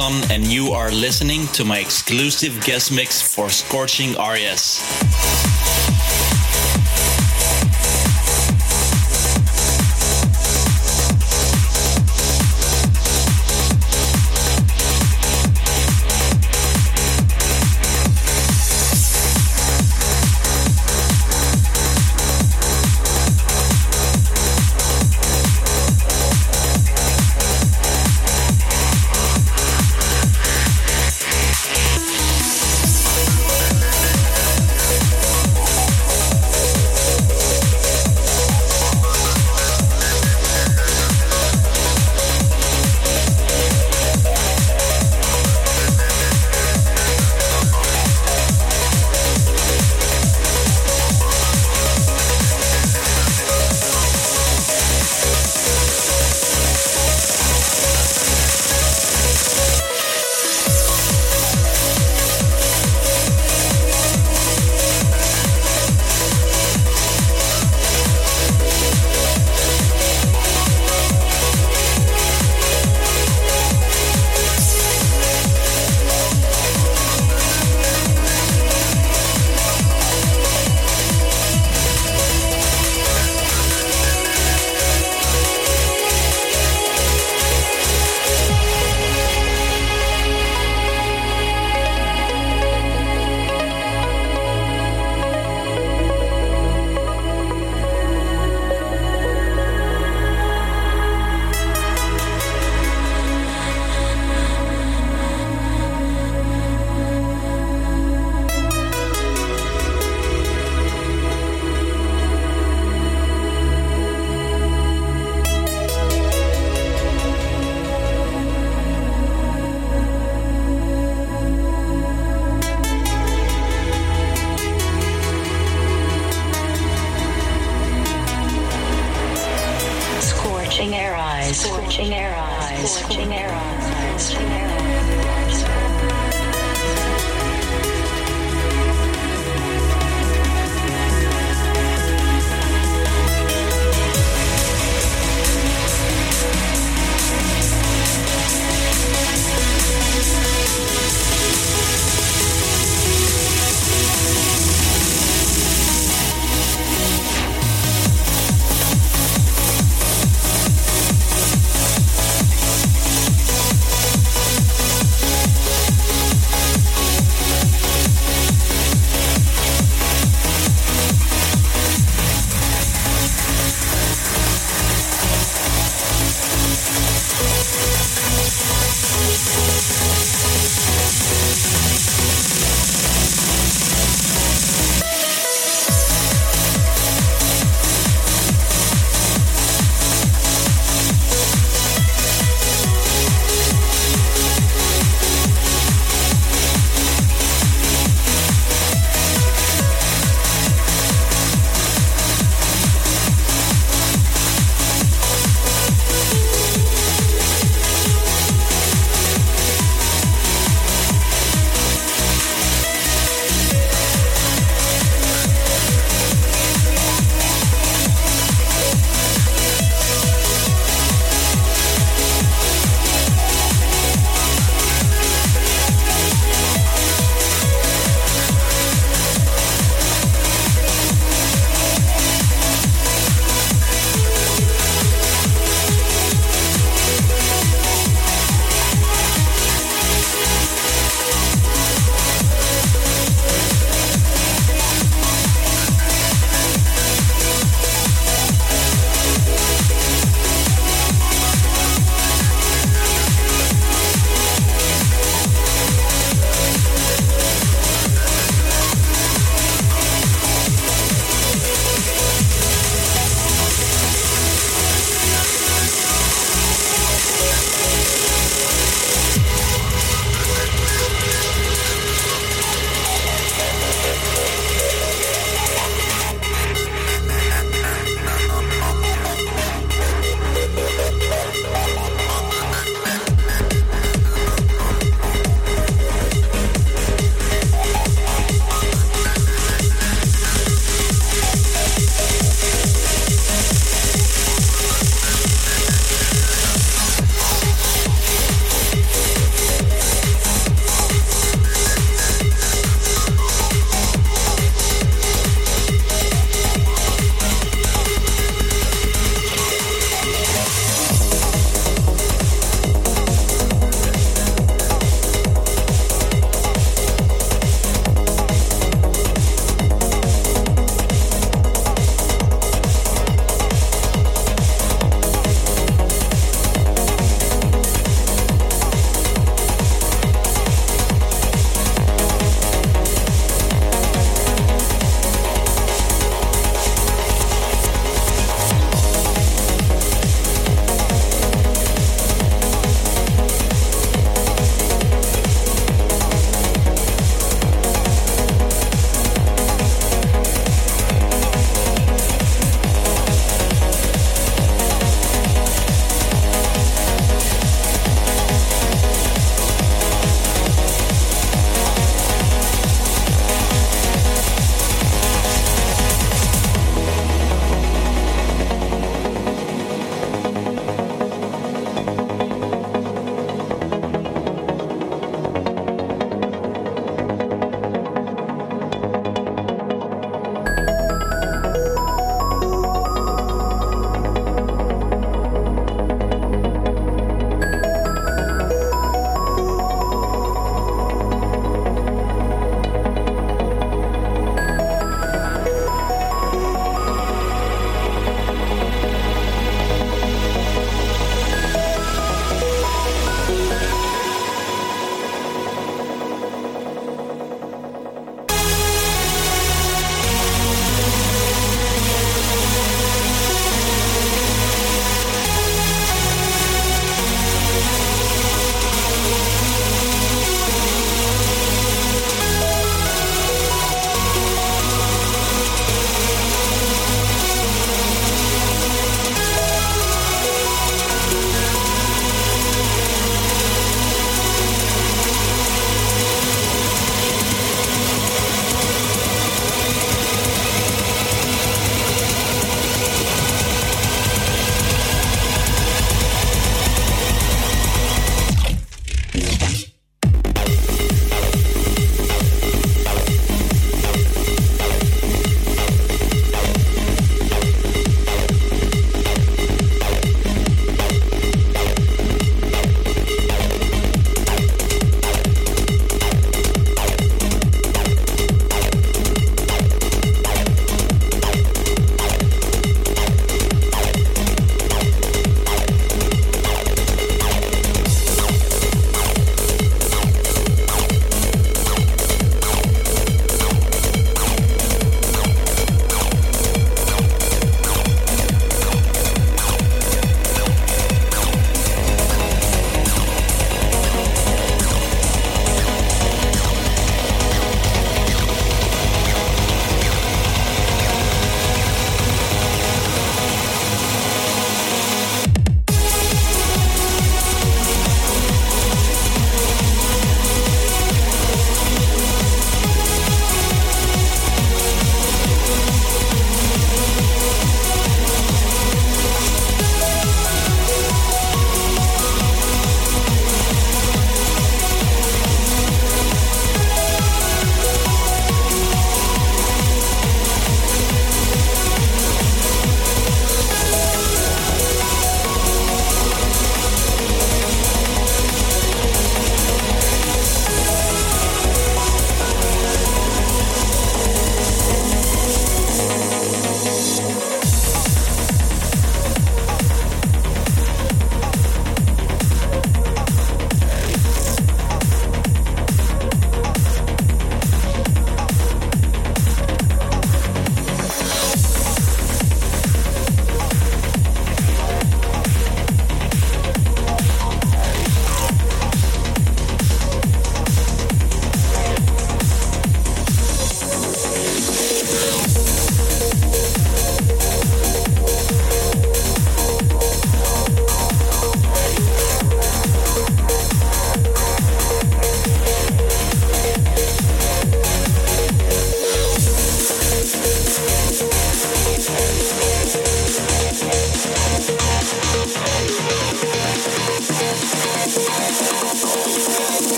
And you are listening to my exclusive guest mix for Scorching RES.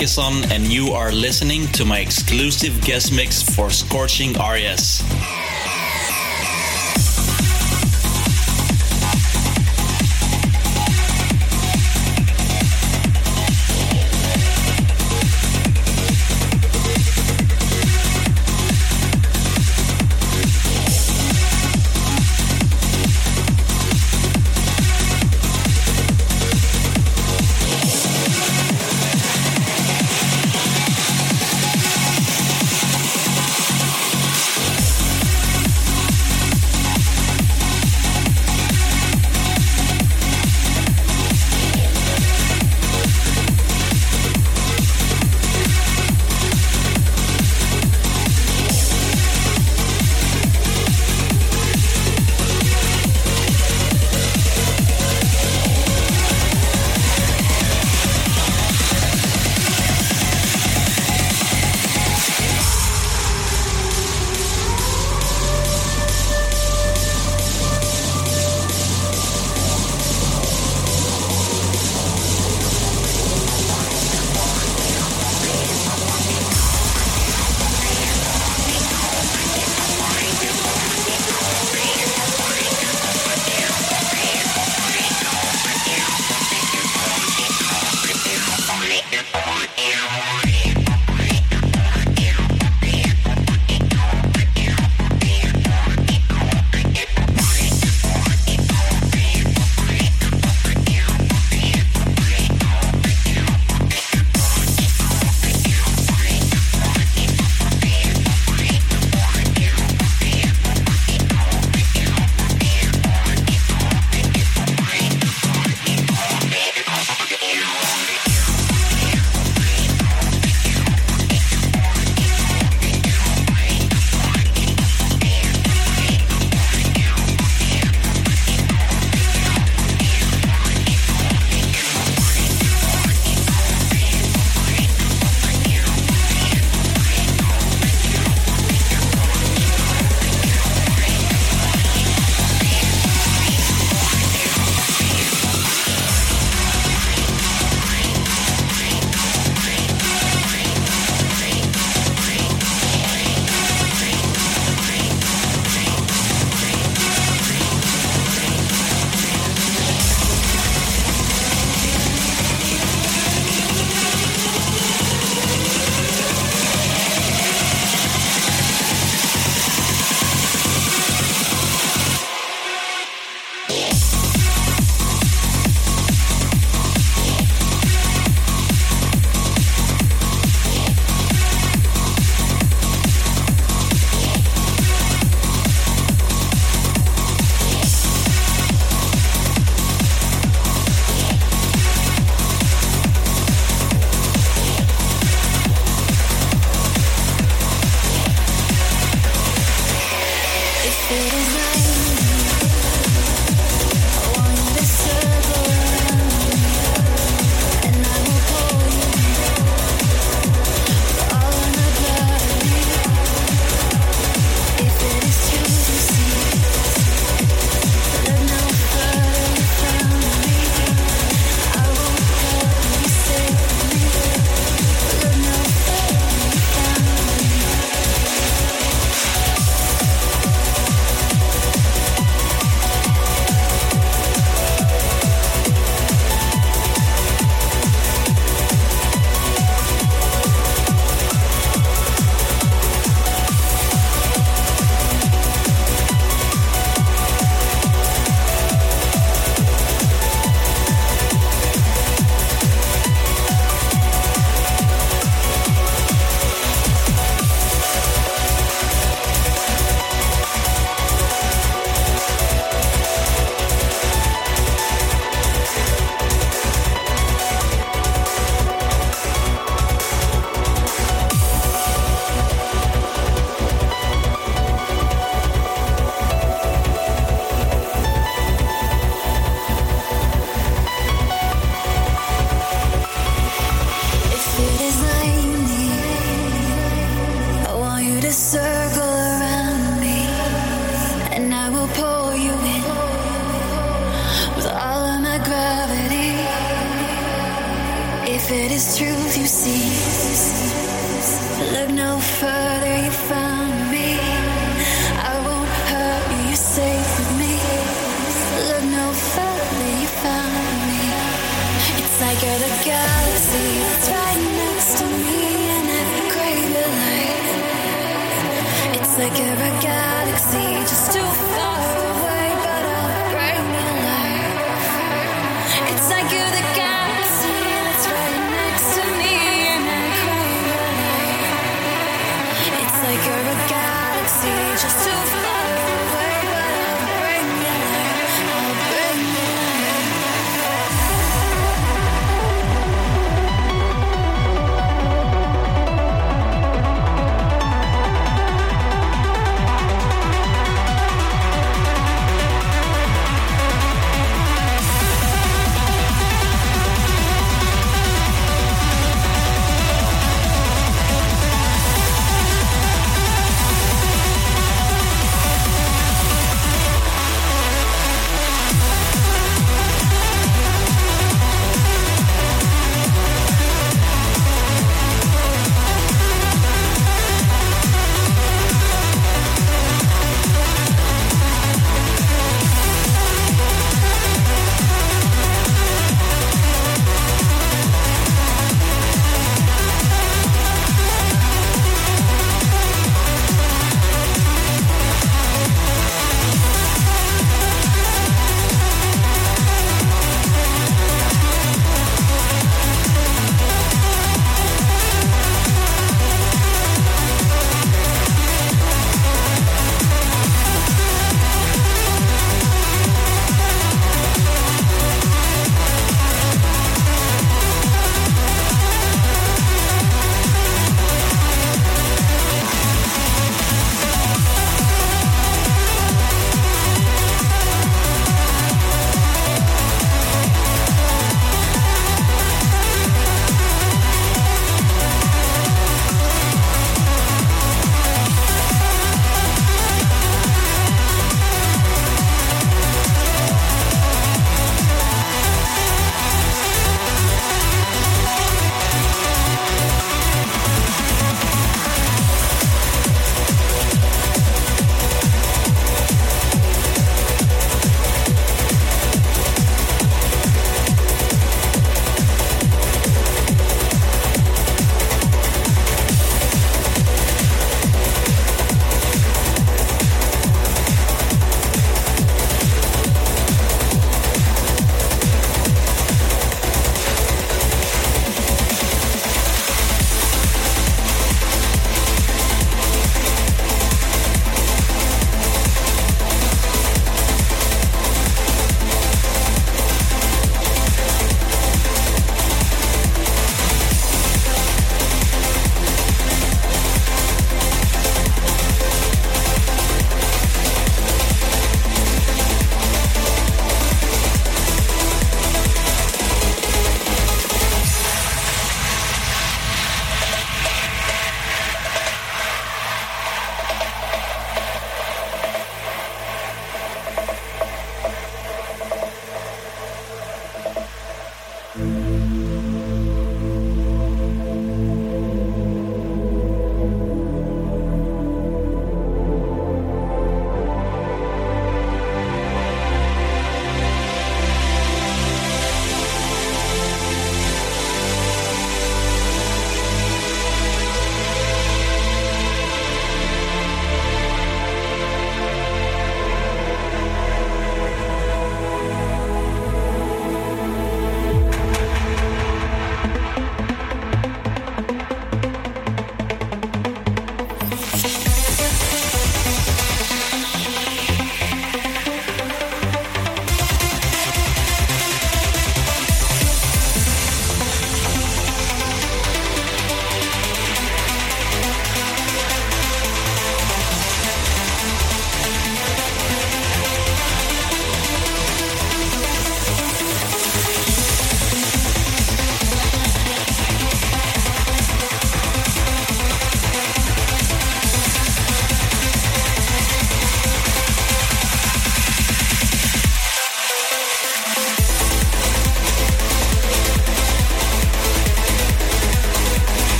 Bjorn Akesson, and you are listening to my exclusive guest mix for Scorching RS.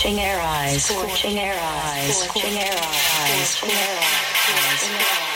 Scorching air eyes. Scorching air eyes. Scorching air eyes. Scorching air eyes.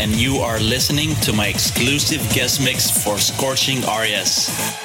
And you are listening to my exclusive guest mix for Scorching RS.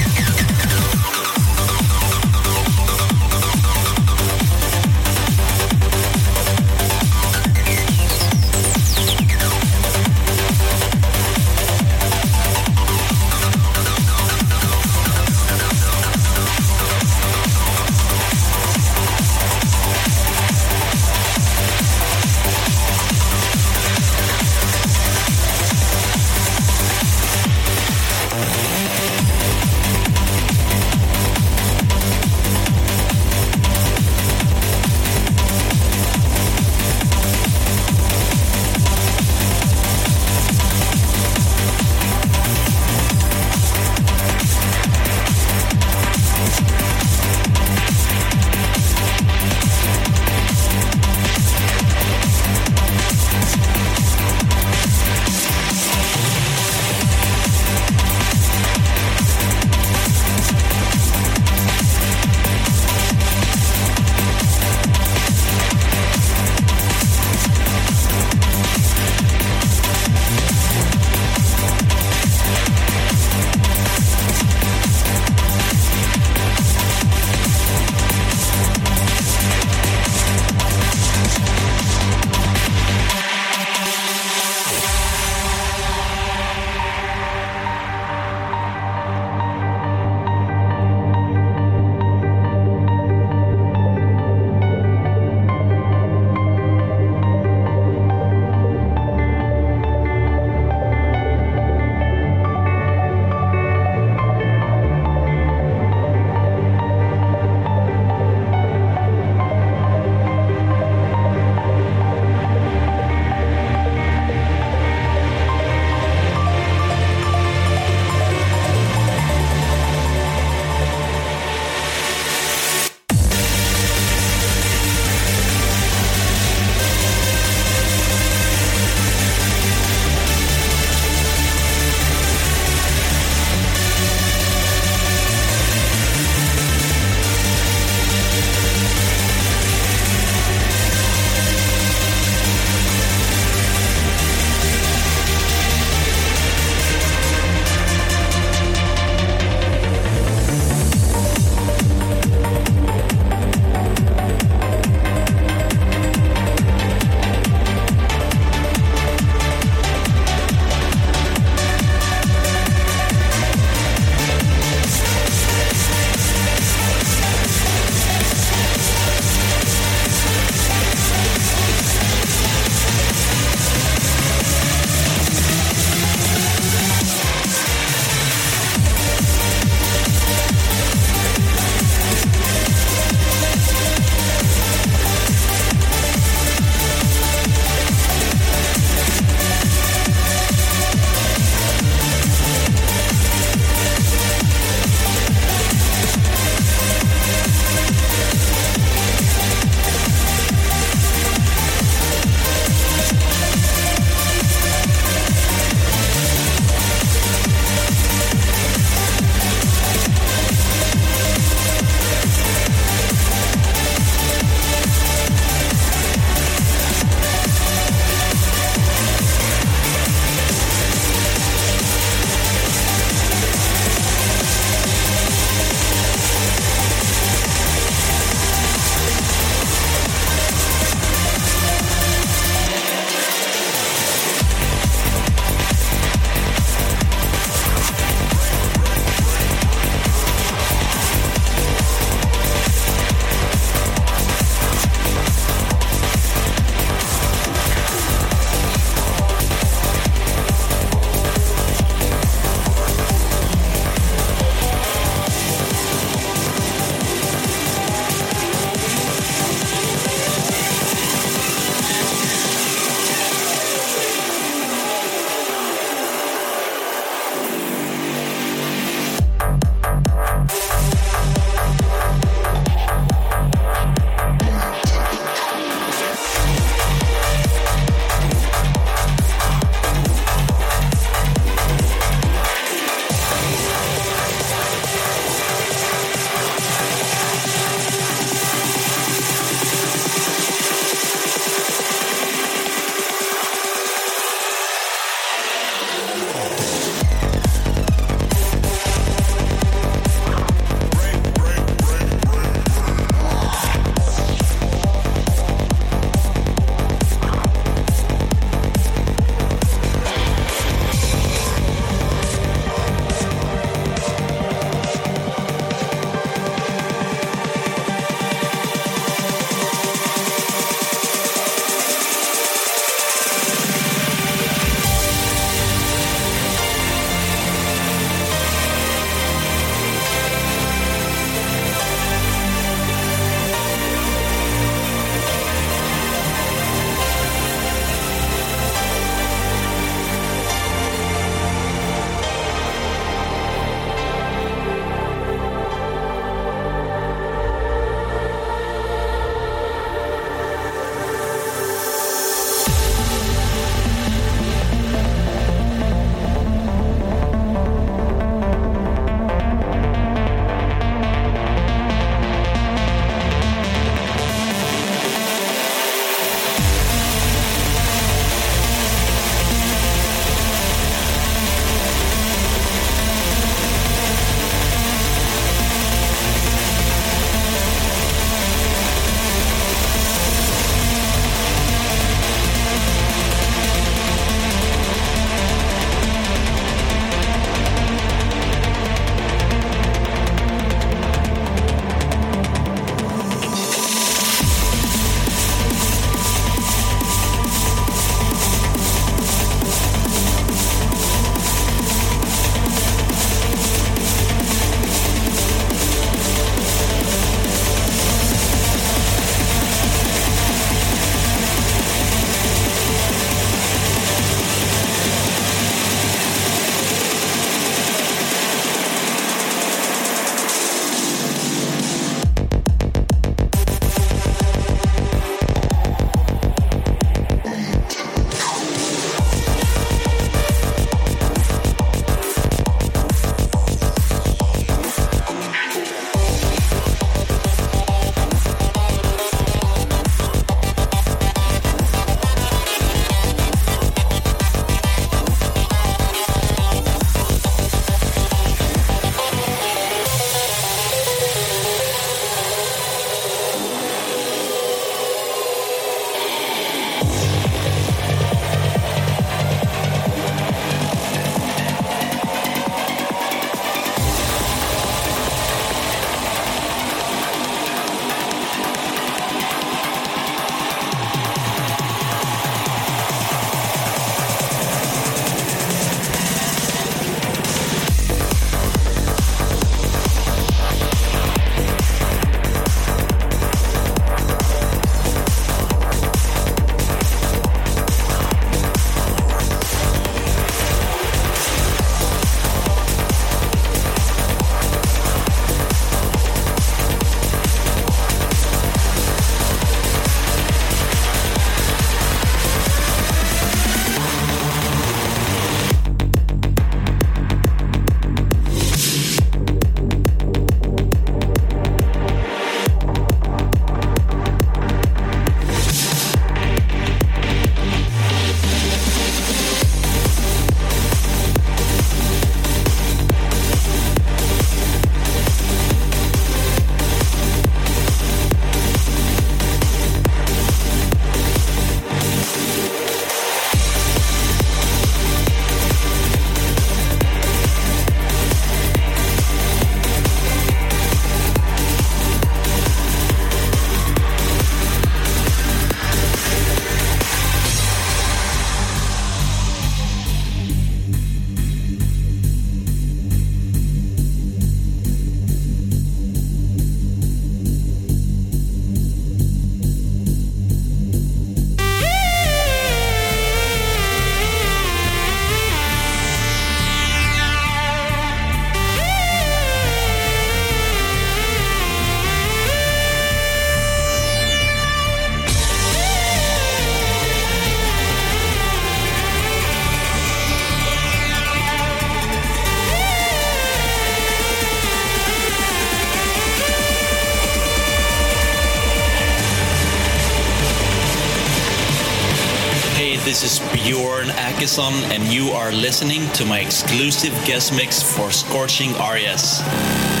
And you are listening to my exclusive guest mix for Scorching RS.